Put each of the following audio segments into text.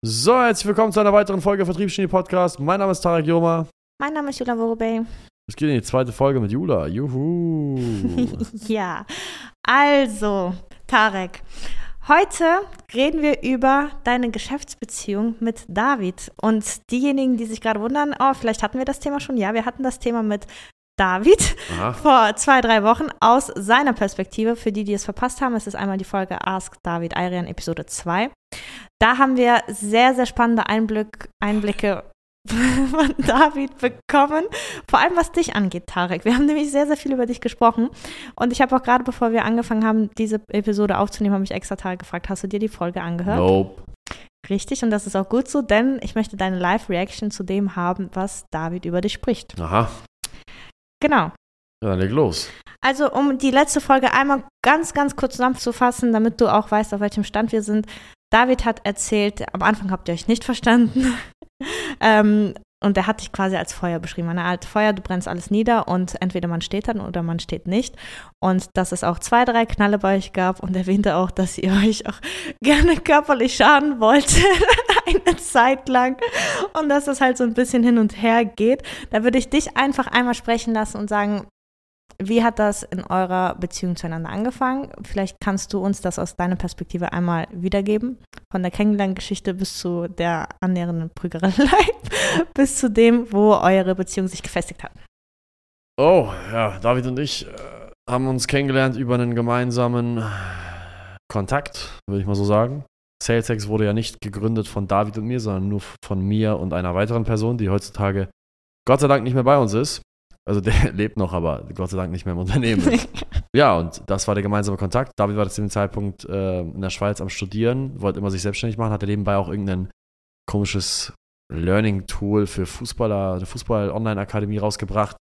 So, herzlich willkommen zu einer weiteren Folge Vertriebsgenie Podcast. Mein Name ist Tarek Joma. Mein Name ist Jula Worobey. Es geht in die zweite Folge mit Jula. Juhu. ja, also, Tarek. Heute reden wir über deine Geschäftsbeziehung mit David. Und diejenigen, die sich gerade wundern, oh, vielleicht hatten wir das Thema schon. Ja, wir hatten das Thema mit David Aha. vor zwei, drei Wochen aus seiner Perspektive. Für die, die es verpasst haben, es ist einmal die Folge Ask David Ayrian Episode 2. Da haben wir sehr, sehr spannende Einblick, Einblicke von David bekommen. Vor allem was dich angeht, Tarek. Wir haben nämlich sehr, sehr viel über dich gesprochen. Und ich habe auch gerade, bevor wir angefangen haben, diese Episode aufzunehmen, habe ich extra Tarek gefragt, hast du dir die Folge angehört? Nope. Richtig, und das ist auch gut so, denn ich möchte deine Live-Reaction zu dem haben, was David über dich spricht. Aha. Genau. Ja, leg los. Also, um die letzte Folge einmal ganz, ganz kurz zusammenzufassen, damit du auch weißt, auf welchem Stand wir sind. David hat erzählt, am Anfang habt ihr euch nicht verstanden. ähm, und er hat dich quasi als Feuer beschrieben. Eine Art Feuer, du brennst alles nieder und entweder man steht dann oder man steht nicht. Und dass es auch zwei, drei Knalle bei euch gab und erwähnte auch, dass ihr euch auch gerne körperlich schaden wollt, eine Zeit lang. Und dass es halt so ein bisschen hin und her geht. Da würde ich dich einfach einmal sprechen lassen und sagen, wie hat das in eurer Beziehung zueinander angefangen? Vielleicht kannst du uns das aus deiner Perspektive einmal wiedergeben. Von der Kennenlerngeschichte bis zu der annähernden Prügerei, bis zu dem, wo eure Beziehung sich gefestigt hat. Oh, ja, David und ich äh, haben uns kennengelernt über einen gemeinsamen Kontakt, würde ich mal so sagen. SalesX wurde ja nicht gegründet von David und mir, sondern nur von mir und einer weiteren Person, die heutzutage Gott sei Dank nicht mehr bei uns ist. Also der lebt noch, aber Gott sei Dank nicht mehr im Unternehmen. ja, und das war der gemeinsame Kontakt. David war zu dem Zeitpunkt äh, in der Schweiz am Studieren, wollte immer sich selbstständig machen, hatte nebenbei auch irgendein komisches Learning-Tool für Fußballer, eine Fußball-Online-Akademie rausgebracht,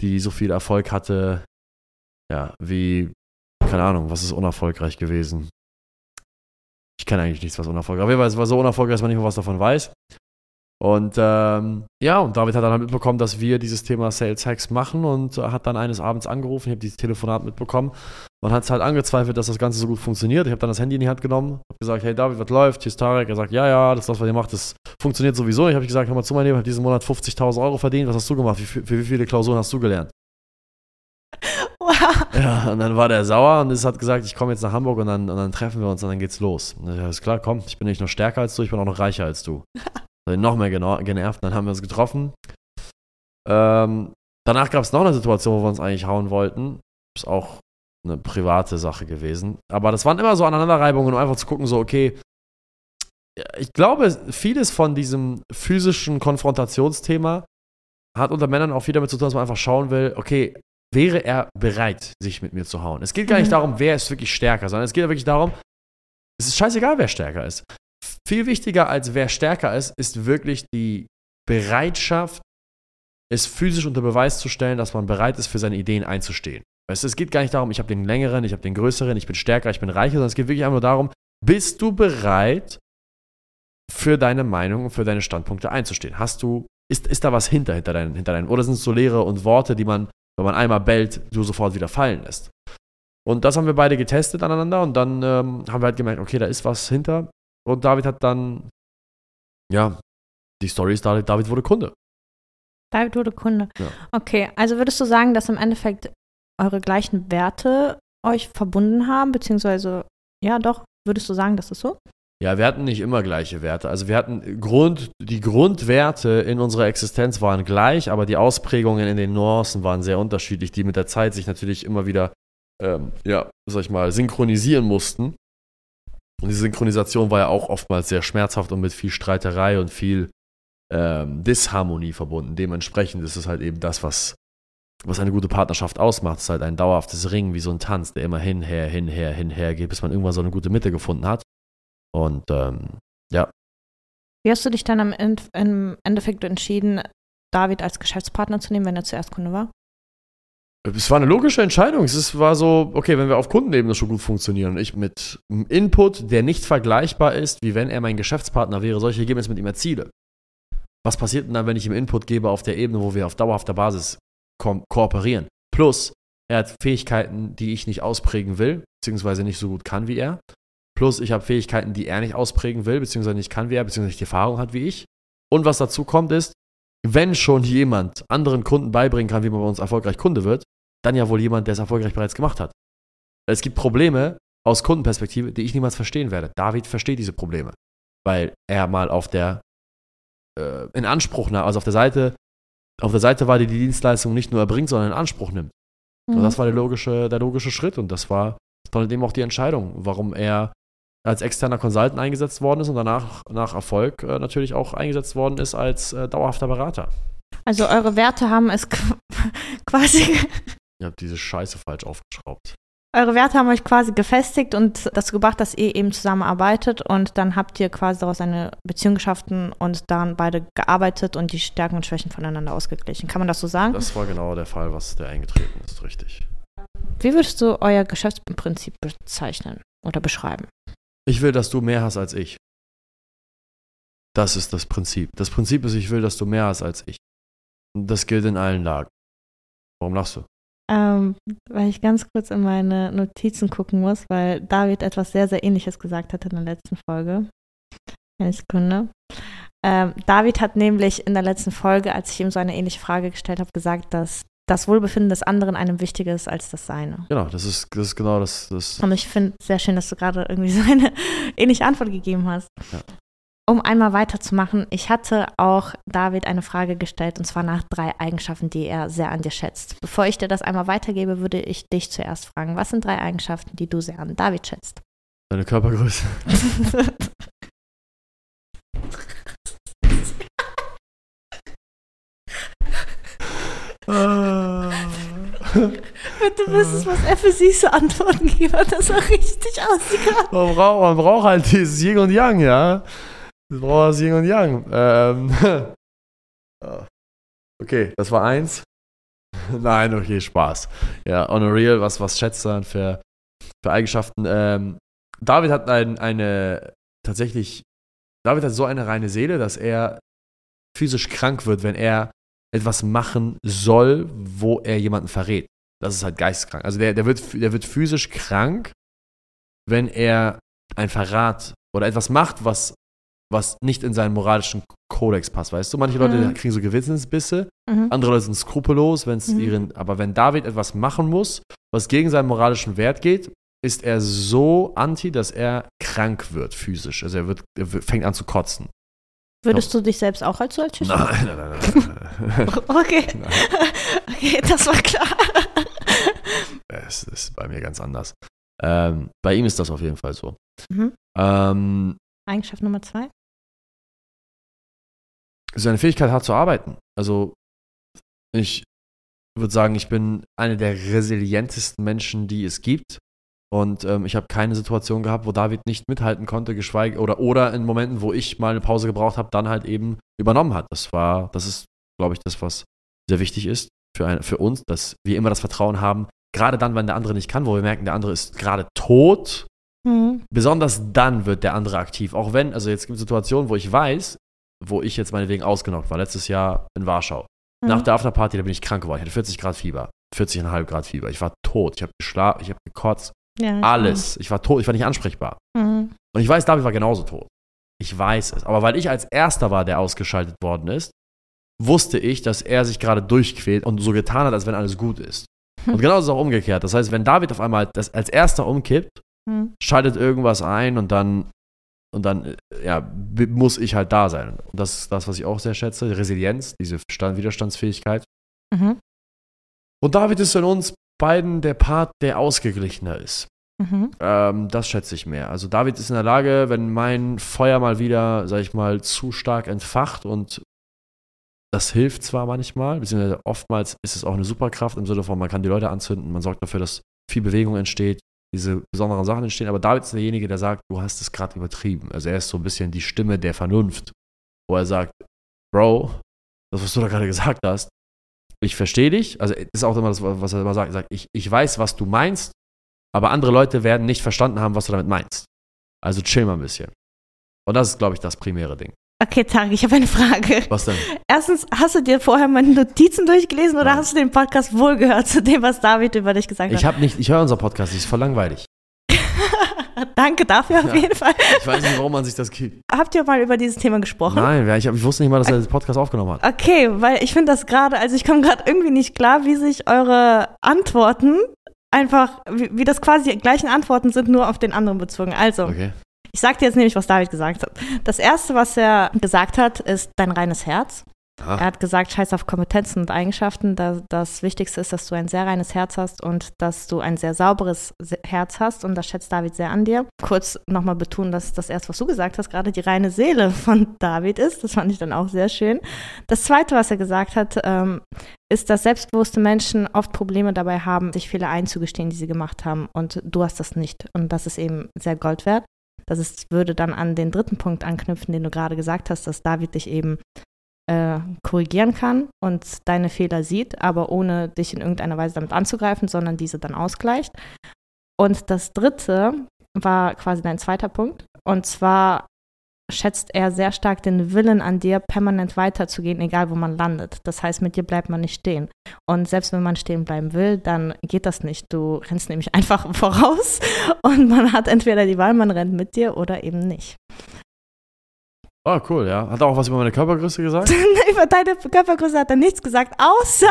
die so viel Erfolg hatte, ja, wie, keine Ahnung, was ist unerfolgreich gewesen? Ich kenne eigentlich nichts, was unerfolgreich war. Auf jeden Fall, es war so unerfolgreich, dass man nicht mehr was davon weiß. Und ähm, ja, und David hat dann halt mitbekommen, dass wir dieses Thema Sales Hacks machen und hat dann eines Abends angerufen. Ich habe dieses Telefonat mitbekommen. Man hat es halt angezweifelt, dass das Ganze so gut funktioniert. Ich habe dann das Handy in die Hand genommen, habe gesagt, hey David, was läuft? Hier ist Tarek. Er sagt, ja, ja, das, was ihr macht, das funktioniert sowieso. Ich habe gesagt, hör mal zu, mein Leben, ich habe diesen Monat 50.000 Euro verdient. Was hast du gemacht? Wie, für, für wie viele Klausuren hast du gelernt? Wow. Ja, und dann war der sauer und es hat gesagt, ich komme jetzt nach Hamburg und dann, und dann treffen wir uns und dann geht's los. Und ich, ist klar, komm, ich bin nicht nur stärker als du, ich bin auch noch reicher als du. noch mehr genervt. Dann haben wir uns getroffen. Ähm, danach gab es noch eine Situation, wo wir uns eigentlich hauen wollten. Ist auch eine private Sache gewesen. Aber das waren immer so Aneinanderreibungen, um einfach zu gucken, so, okay, ich glaube, vieles von diesem physischen Konfrontationsthema hat unter Männern auch viel damit zu tun, dass man einfach schauen will, okay, wäre er bereit, sich mit mir zu hauen? Es geht gar nicht mhm. darum, wer ist wirklich stärker, sondern es geht wirklich darum, es ist scheißegal, wer stärker ist. Viel wichtiger als wer stärker ist, ist wirklich die Bereitschaft, es physisch unter Beweis zu stellen, dass man bereit ist, für seine Ideen einzustehen. Weißt du, es geht gar nicht darum, ich habe den längeren, ich habe den größeren, ich bin stärker, ich bin reicher, sondern es geht wirklich einfach nur darum, bist du bereit, für deine Meinung und für deine Standpunkte einzustehen? Hast du, ist, ist da was hinter, hinter deinen, hinter deinen, oder sind es so Leere und Worte, die man, wenn man einmal bellt, du sofort wieder fallen lässt? Und das haben wir beide getestet aneinander und dann ähm, haben wir halt gemerkt, okay, da ist was hinter. Und David hat dann, ja, die Story ist, David wurde Kunde. David wurde Kunde. Ja. Okay, also würdest du sagen, dass im Endeffekt eure gleichen Werte euch verbunden haben, beziehungsweise, ja doch, würdest du sagen, das ist so? Ja, wir hatten nicht immer gleiche Werte. Also wir hatten Grund, die Grundwerte in unserer Existenz waren gleich, aber die Ausprägungen in den Nuancen waren sehr unterschiedlich, die mit der Zeit sich natürlich immer wieder, ähm, ja, sag ich mal, synchronisieren mussten. Und die Synchronisation war ja auch oftmals sehr schmerzhaft und mit viel Streiterei und viel ähm, Disharmonie verbunden. Dementsprechend ist es halt eben das, was, was eine gute Partnerschaft ausmacht. Es ist halt ein dauerhaftes Ringen, wie so ein Tanz, der immer hinher, hinher, hinher geht, bis man irgendwann so eine gute Mitte gefunden hat. Und ähm, ja. Wie hast du dich dann im Endeffekt entschieden, David als Geschäftspartner zu nehmen, wenn er zuerst Kunde war? Es war eine logische Entscheidung. Es war so, okay, wenn wir auf Kundenebene schon gut funktionieren und ich mit einem Input, der nicht vergleichbar ist, wie wenn er mein Geschäftspartner wäre, solche Ergebnisse mit ihm erziele. Was passiert denn dann, wenn ich ihm Input gebe auf der Ebene, wo wir auf dauerhafter Basis ko kooperieren? Plus, er hat Fähigkeiten, die ich nicht ausprägen will, beziehungsweise nicht so gut kann wie er. Plus ich habe Fähigkeiten, die er nicht ausprägen will, beziehungsweise nicht kann wie er, beziehungsweise nicht die Erfahrung hat wie ich. Und was dazu kommt ist, wenn schon jemand anderen Kunden beibringen kann, wie man bei uns erfolgreich Kunde wird, dann ja wohl jemand, der es erfolgreich bereits gemacht hat. Es gibt Probleme aus Kundenperspektive, die ich niemals verstehen werde. David versteht diese Probleme, weil er mal auf der äh, in Anspruch, also auf der Seite, auf der Seite war, die die Dienstleistung nicht nur erbringt, sondern in Anspruch nimmt. Mhm. Und das war der logische, der logische Schritt und das war dann eben auch die Entscheidung, warum er als externer Consultant eingesetzt worden ist und danach nach Erfolg äh, natürlich auch eingesetzt worden ist als äh, dauerhafter Berater. Also eure Werte haben es quasi. Ihr habt diese Scheiße falsch aufgeschraubt. Eure Werte haben euch quasi gefestigt und dazu gebracht, dass ihr eben zusammenarbeitet und dann habt ihr quasi daraus eine Beziehung geschaffen und dann beide gearbeitet und die Stärken und Schwächen voneinander ausgeglichen. Kann man das so sagen? Das war genau der Fall, was der eingetreten ist, richtig. Wie würdest du euer Geschäftsprinzip bezeichnen oder beschreiben? Ich will, dass du mehr hast als ich. Das ist das Prinzip. Das Prinzip ist, ich will, dass du mehr hast als ich. Das gilt in allen Lagen. Warum lachst du? Ähm, weil ich ganz kurz in meine Notizen gucken muss, weil David etwas sehr, sehr ähnliches gesagt hat in der letzten Folge. Eine Sekunde. Ähm, David hat nämlich in der letzten Folge, als ich ihm so eine ähnliche Frage gestellt habe, gesagt, dass das Wohlbefinden des anderen einem wichtiger ist als das seine. Genau, das ist, das ist genau das, das. Und ich finde es sehr schön, dass du gerade irgendwie so eine ähnliche Antwort gegeben hast. Ja. Um einmal weiterzumachen, ich hatte auch David eine Frage gestellt und zwar nach drei Eigenschaften, die er sehr an dir schätzt. Bevor ich dir das einmal weitergebe, würde ich dich zuerst fragen, was sind drei Eigenschaften, die du sehr an David schätzt? Deine Körpergröße. Bitte wüsstest, was er für süße Antworten gibt, das war richtig ausgegangen. Man braucht, man braucht halt dieses Yin und Yang, ja. Man braucht das Yin und Yang. Ähm. Okay, das war eins. Nein, okay, Spaß. Ja, on a real, was, was schätzt du dann für, für Eigenschaften? Ähm, David hat ein, eine, tatsächlich, David hat so eine reine Seele, dass er physisch krank wird, wenn er etwas machen soll, wo er jemanden verrät. Das ist halt geisteskrank. Also der, der, wird, der wird physisch krank, wenn er ein Verrat oder etwas macht, was, was nicht in seinen moralischen Kodex passt, weißt du? Manche Leute mhm. kriegen so Gewissensbisse, mhm. andere Leute sind skrupellos, wenn es mhm. ihren, aber wenn David etwas machen muss, was gegen seinen moralischen Wert geht, ist er so anti, dass er krank wird physisch. Also er, wird, er fängt an zu kotzen. Würdest du dich selbst auch als so als Nein, nein, nein, nein. okay. Nein. okay, das war klar. Es ist bei mir ganz anders. Ähm, bei ihm ist das auf jeden Fall so. Mhm. Ähm, Eigenschaft Nummer zwei? Seine Fähigkeit, hart zu arbeiten. Also, ich würde sagen, ich bin einer der resilientesten Menschen, die es gibt. Und ähm, ich habe keine Situation gehabt, wo David nicht mithalten konnte, geschweige oder oder in Momenten, wo ich mal eine Pause gebraucht habe, dann halt eben übernommen hat. Das war, das ist, glaube ich, das, was sehr wichtig ist für, ein, für uns, dass wir immer das Vertrauen haben, gerade dann, wenn der andere nicht kann, wo wir merken, der andere ist gerade tot. Mhm. Besonders dann wird der andere aktiv. Auch wenn, also jetzt gibt es Situationen, wo ich weiß, wo ich jetzt meinetwegen ausgenockt war, letztes Jahr in Warschau. Mhm. Nach der Afterparty, da bin ich krank geworden. Ich hatte 40 Grad Fieber, 40,5 Grad Fieber. Ich war tot. Ich habe geschlafen, ich habe gekotzt. Ja, Alles. Ich war tot, ich war nicht ansprechbar. Mhm. Und ich weiß, David war genauso tot. Ich weiß es. Aber weil ich als Erster war, der ausgeschaltet worden ist, wusste ich, dass er sich gerade durchquält und so getan hat, als wenn alles gut ist. Hm. Und genauso ist es auch umgekehrt. Das heißt, wenn David auf einmal das als Erster umkippt, hm. schaltet irgendwas ein und dann, und dann äh, ja, muss ich halt da sein. Und das ist das, was ich auch sehr schätze. Resilienz, diese Stand Widerstandsfähigkeit. Mhm. Und David ist in uns beiden der Part, der ausgeglichener ist. Mhm. Ähm, das schätze ich mehr. Also David ist in der Lage, wenn mein Feuer mal wieder, sag ich mal, zu stark entfacht und das hilft zwar manchmal, beziehungsweise oftmals ist es auch eine Superkraft im Sinne von, man kann die Leute anzünden, man sorgt dafür, dass viel Bewegung entsteht, diese besonderen Sachen entstehen, aber David ist derjenige, der sagt, du hast es gerade übertrieben. Also er ist so ein bisschen die Stimme der Vernunft, wo er sagt, Bro, das, was du da gerade gesagt hast, ich verstehe dich. Also, ist auch immer das, was er immer sagt. Er sagt, ich, ich weiß, was du meinst, aber andere Leute werden nicht verstanden haben, was du damit meinst. Also chill mal ein bisschen. Und das ist, glaube ich, das primäre Ding. Okay, Tag, ich habe eine Frage. Was denn? Erstens, hast du dir vorher meine Notizen durchgelesen oder Nein. hast du den Podcast wohl gehört zu dem, was David über dich gesagt hat? Ich habe nicht, ich höre unseren Podcast, das ist voll langweilig. Danke dafür auf Ja. jeden Fall. Ich weiß nicht, warum man sich das gibt. Habt ihr mal über dieses Thema gesprochen? Nein, ich, ich wusste nicht mal, dass er den Podcast aufgenommen hat. Okay, weil ich finde das gerade, also ich komme gerade irgendwie nicht klar, wie sich eure Antworten einfach, wie, wie das quasi die gleichen Antworten sind, nur auf den anderen bezogen. Also, Okay. ich sag dir jetzt nämlich, was David gesagt hat. Das erste, was er gesagt hat, ist dein reines Herz. Er Aha. hat gesagt, scheiß auf Kompetenzen und Eigenschaften. Da, das Wichtigste ist, dass du ein sehr reines Herz hast und dass du ein sehr sauberes Herz hast. Und das schätzt David sehr an dir. Kurz nochmal betonen, dass das erste, was du gesagt hast, gerade die reine Seele von David ist. Das fand ich dann auch sehr schön. Das zweite, was er gesagt hat, ähm, ist, dass selbstbewusste Menschen oft Probleme dabei haben, sich Fehler einzugestehen, die sie gemacht haben. Und du hast das nicht. Und das ist eben sehr Gold wert. Das ist, würde dann an den dritten Punkt anknüpfen, den du gerade gesagt hast, dass David dich eben äh, korrigieren kann und deine Fehler sieht, aber ohne dich in irgendeiner Weise damit anzugreifen, sondern diese dann ausgleicht. Und das dritte war quasi dein zweiter Punkt. Und zwar schätzt er sehr stark den Willen an dir, permanent weiterzugehen, egal wo man landet. Das heißt, mit dir bleibt man nicht stehen. Und selbst wenn man stehen bleiben will, dann geht das nicht. Du rennst nämlich einfach voraus und man hat entweder die Wahl, man rennt mit dir oder eben nicht. Oh, cool, ja. Hat er auch was über meine Körpergröße gesagt? Über deine Körpergröße hat er nichts gesagt, außer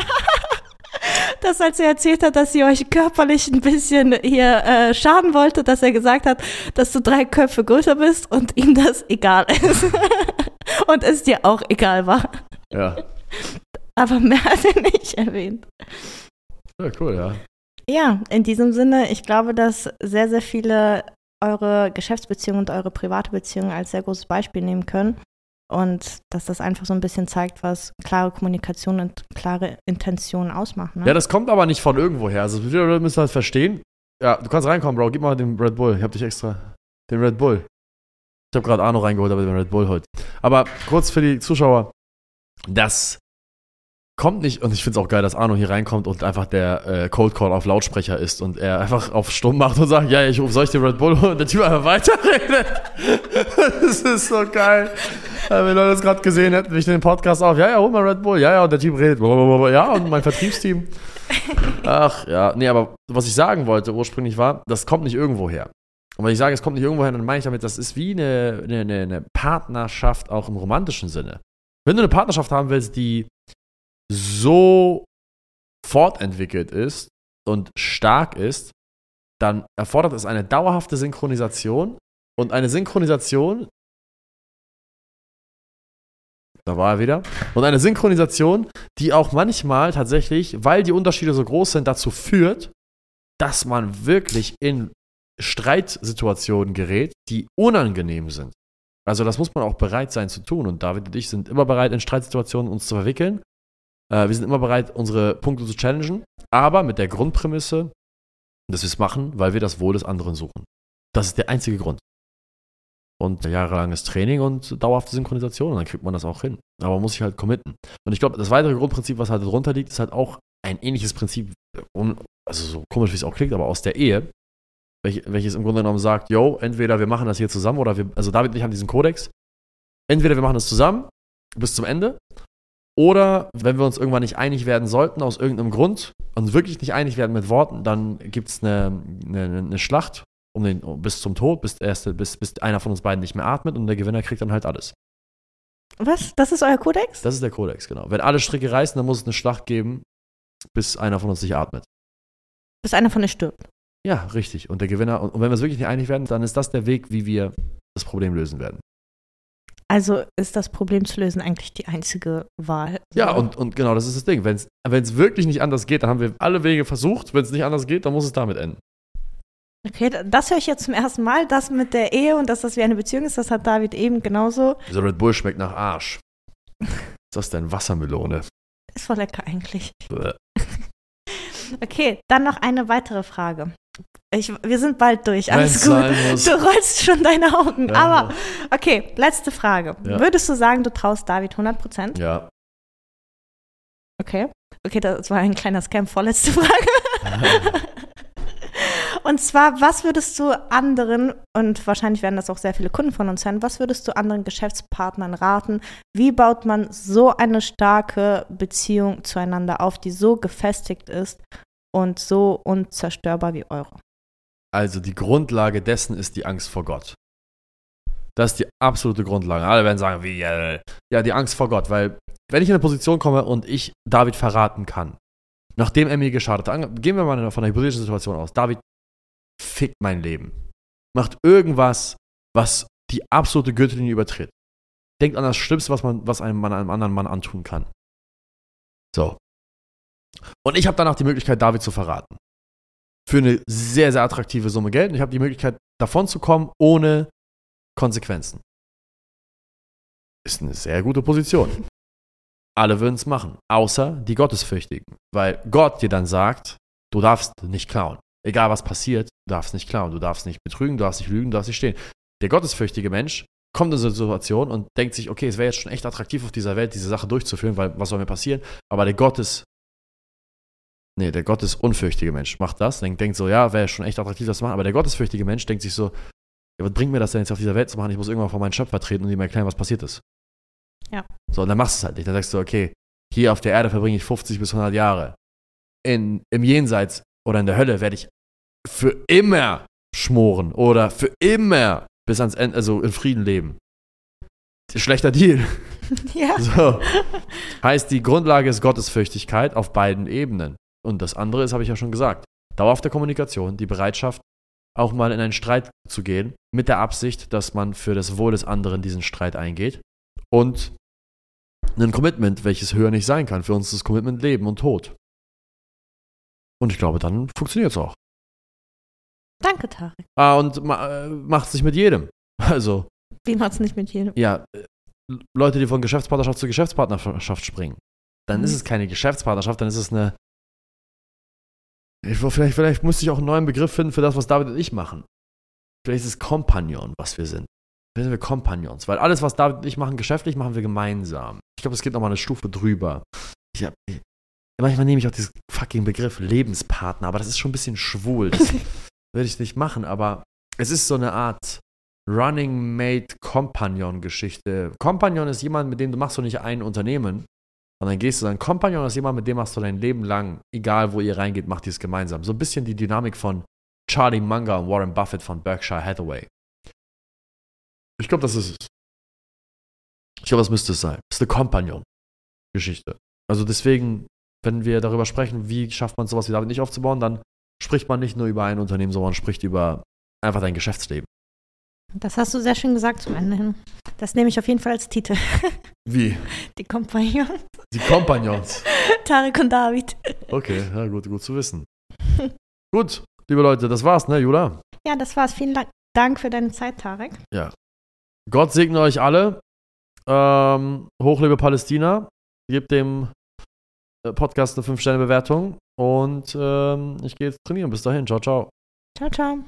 dass als er erzählt hat, dass sie euch körperlich ein bisschen hier äh, schaden wollte, dass er gesagt hat, dass du drei Köpfe größer bist und ihm das egal ist. und es dir auch egal war. Ja. Aber mehr hat er nicht erwähnt. Ja, cool, ja. Ja, in diesem Sinne, ich glaube, dass sehr, sehr viele eure Geschäftsbeziehungen und eure private Beziehung als sehr großes Beispiel nehmen können. Und dass das einfach so ein bisschen zeigt, was klare Kommunikation und klare Intentionen ausmachen. Ne? Ja, das kommt aber nicht von irgendwoher. Also, wir müssen halt verstehen. Ja, du kannst reinkommen, Bro. Gib mal den Red Bull. Ich hab dich extra. Den Red Bull. Ich habe gerade Arno reingeholt, aber den Red Bull heute. Aber kurz für die Zuschauer. Das kommt nicht, und ich finde es auch geil, dass Arno hier reinkommt und einfach der äh, Cold Call auf Lautsprecher ist und er einfach auf Stumm macht und sagt, ja, ich rufe, soll ich den Red Bull? Und der Typ einfach weiterredet. das ist so geil. Wenn Leute das gerade gesehen hätten, ich den Podcast auf, ja, ja, hol mal Red Bull, ja, ja, und der Typ redet, ja, und mein Vertriebsteam. Ach, ja, nee, aber was ich sagen wollte ursprünglich war, das kommt nicht irgendwo her. Und wenn ich sage, es kommt nicht irgendwo her, dann meine ich damit, das ist wie eine, eine- eine Partnerschaft auch im romantischen Sinne. Wenn du eine Partnerschaft haben willst, die so fortentwickelt ist und stark ist, dann erfordert es eine dauerhafte Synchronisation und eine Synchronisation, da war er wieder, und eine Synchronisation, die auch manchmal tatsächlich, weil die Unterschiede so groß sind, dazu führt, dass man wirklich in Streitsituationen gerät, die unangenehm sind. Also das muss man auch bereit sein zu tun. Und David und ich sind immer bereit, in Streitsituationen uns zu verwickeln. Äh, wir sind immer bereit, unsere Punkte zu challengen, aber mit der Grundprämisse, dass wir es machen, weil wir das Wohl des anderen suchen. Das ist der einzige Grund. Und jahrelanges Training und dauerhafte Synchronisation, und dann kriegt man das auch hin. Aber man muss sich halt committen. Und ich glaube, das weitere Grundprinzip, was halt darunter liegt, ist halt auch ein ähnliches Prinzip, also so komisch, wie es auch klingt, aber aus der Ehe, welch, welches im Grunde genommen sagt, yo, entweder wir machen das hier zusammen oder wir, also David und ich haben diesen Kodex, entweder wir machen das zusammen bis zum Ende oder wenn wir uns irgendwann nicht einig werden sollten, aus irgendeinem Grund, und wirklich nicht einig werden mit Worten, dann gibt es eine, eine, eine Schlacht um den, bis zum Tod, bis, erste, bis, bis einer von uns beiden nicht mehr atmet und der Gewinner kriegt dann halt alles. Was? Das ist euer Kodex? Das ist der Kodex, genau. Wenn alle Stricke reißen, dann muss es eine Schlacht geben, bis einer von uns nicht atmet. Bis einer von euch stirbt. Ja, richtig. Und der Gewinner, und, und wenn wir uns wirklich nicht einig werden, dann ist das der Weg, wie wir das Problem lösen werden. Also ist das Problem zu lösen eigentlich die einzige Wahl. Ja, und, und genau, das ist das Ding. Wenn es wirklich nicht anders geht, dann haben wir alle Wege versucht. Wenn es nicht anders geht, dann muss es damit enden. Okay, da- das höre ich jetzt zum ersten Mal. Das mit der Ehe und dass das wie eine Beziehung ist, das hat David eben genauso. Dieser Red Bull schmeckt nach Arsch. Ist das denn? Wassermelone. Ist voll lecker eigentlich. Bäh. Okay, dann noch eine weitere Frage. Ich, wir sind bald durch, alles Wenn's gut. Du rollst schon deine Augen. Ja. Aber okay, letzte Frage. Ja. Würdest du sagen, du traust David 100%? Ja. Okay. Okay, das war ein kleiner Scam. Vorletzte Frage. Und zwar, was würdest du anderen, und wahrscheinlich werden das auch sehr viele Kunden von uns hören, was würdest du anderen Geschäftspartnern raten? Wie baut man so eine starke Beziehung zueinander auf, die so gefestigt ist und so unzerstörbar wie eure? Also die Grundlage dessen ist die Angst vor Gott. Das ist die absolute Grundlage. Alle werden sagen, wie, äh, ja, die Angst vor Gott, weil wenn ich in eine Position komme und ich David verraten kann, nachdem er mir geschadet hat, gehen wir mal von einer hypothetischen Situation aus, David fickt mein Leben, macht irgendwas, was die absolute Gürtellinie übertritt. Denkt an das Schlimmste, was man, was einem Mann einem anderen Mann antun kann. So. Und ich habe danach die Möglichkeit, David zu verraten. Für eine sehr, sehr attraktive Summe Geld. Und ich habe die Möglichkeit, davon zu kommen, ohne Konsequenzen. Ist eine sehr gute Position. Alle würden es machen, außer die Gottesfürchtigen. Weil Gott dir dann sagt, du darfst nicht klauen. Egal was passiert, du darfst nicht klauen, du darfst nicht betrügen, du darfst nicht lügen, du darfst nicht stehen. Der gottesfürchtige Mensch kommt in so eine Situation und denkt sich, okay, es wäre jetzt schon echt attraktiv auf dieser Welt, diese Sache durchzuführen, weil was soll mir passieren? Aber der Gottes, nee, der Gottes unfürchtige Mensch macht das, denkt, denkt so, ja, wäre schon echt attraktiv, das zu machen, aber der gottesfürchtige Mensch denkt sich so, ja, was bringt mir das denn jetzt auf dieser Welt zu machen? Ich muss irgendwann vor meinen Schöpfer treten und ihm erklären, was passiert ist. Ja. So, und dann machst du es halt nicht. Dann sagst du, okay, hier auf der Erde verbringe ich 50 bis 100 Jahre. In, Im Jenseits oder in der Hölle werde ich für immer schmoren oder für immer bis ans Ende, also in Frieden leben. Schlechter Deal. Ja. So. Heißt, die Grundlage ist Gottesfürchtigkeit auf beiden Ebenen. Und das andere ist, habe ich ja schon gesagt, dauerhafte Kommunikation, die Bereitschaft, auch mal in einen Streit zu gehen, mit der Absicht, dass man für das Wohl des anderen diesen Streit eingeht. Und ein Commitment, welches höher nicht sein kann. Für uns ist das Commitment Leben und Tod. Und ich glaube, dann funktioniert es auch. Danke, Tarek. Ah, und ma äh, macht es nicht mit jedem. Also, Wie macht's nicht mit jedem? ja, äh, Leute, die von Geschäftspartnerschaft zu Geschäftspartnerschaft springen, dann Mhm. ist es keine Geschäftspartnerschaft, dann ist es eine. Ich, vielleicht, vielleicht müsste ich auch einen neuen Begriff finden für das, was David und ich machen. Vielleicht ist es Kompagnon, was wir sind. Vielleicht sind wir Kompagnons, weil alles, was David und ich machen, geschäftlich, machen wir gemeinsam. Ich glaube, es geht nochmal eine Stufe drüber. Ich hab, ich, manchmal nehme ich auch diesen fucking Begriff Lebenspartner, aber das ist schon ein bisschen schwul. Das würde ich nicht machen, aber es ist so eine Art Running Mate Compagnon Geschichte. Compagnon ist jemand, mit dem du machst du nicht ein Unternehmen, und dann gehst du dann. Compagnon ist jemand, mit dem machst du dein Leben lang, egal wo ihr reingeht, macht ihr es gemeinsam. So ein bisschen die Dynamik von Charlie Munger und Warren Buffett von Berkshire Hathaway. Ich glaube, das ist es. Ich glaube, das müsste es sein. Das ist eine Compagnon-Geschichte. Also deswegen, wenn wir darüber sprechen, wie schafft man sowas wie David nicht aufzubauen, dann spricht man nicht nur über ein Unternehmen, sondern spricht über einfach dein Geschäftsleben. Das hast du sehr schön gesagt zum Ende hin. Das nehme ich auf jeden Fall als Titel. Wie? Die Kompagnon. Die Kompagnons. Tarek und David. Okay, ja, gut, gut zu wissen. gut, liebe Leute, das war's, ne, Jula? Ja, das war's. Vielen Dank- für deine Zeit, Tarek. Gott segne euch alle. Ähm, hochlebe Palästina. Gebt dem äh, Podcast eine 5-Sterne-Bewertung. Und ähm, ich gehe jetzt trainieren. Bis dahin. Ciao, ciao. Ciao, ciao.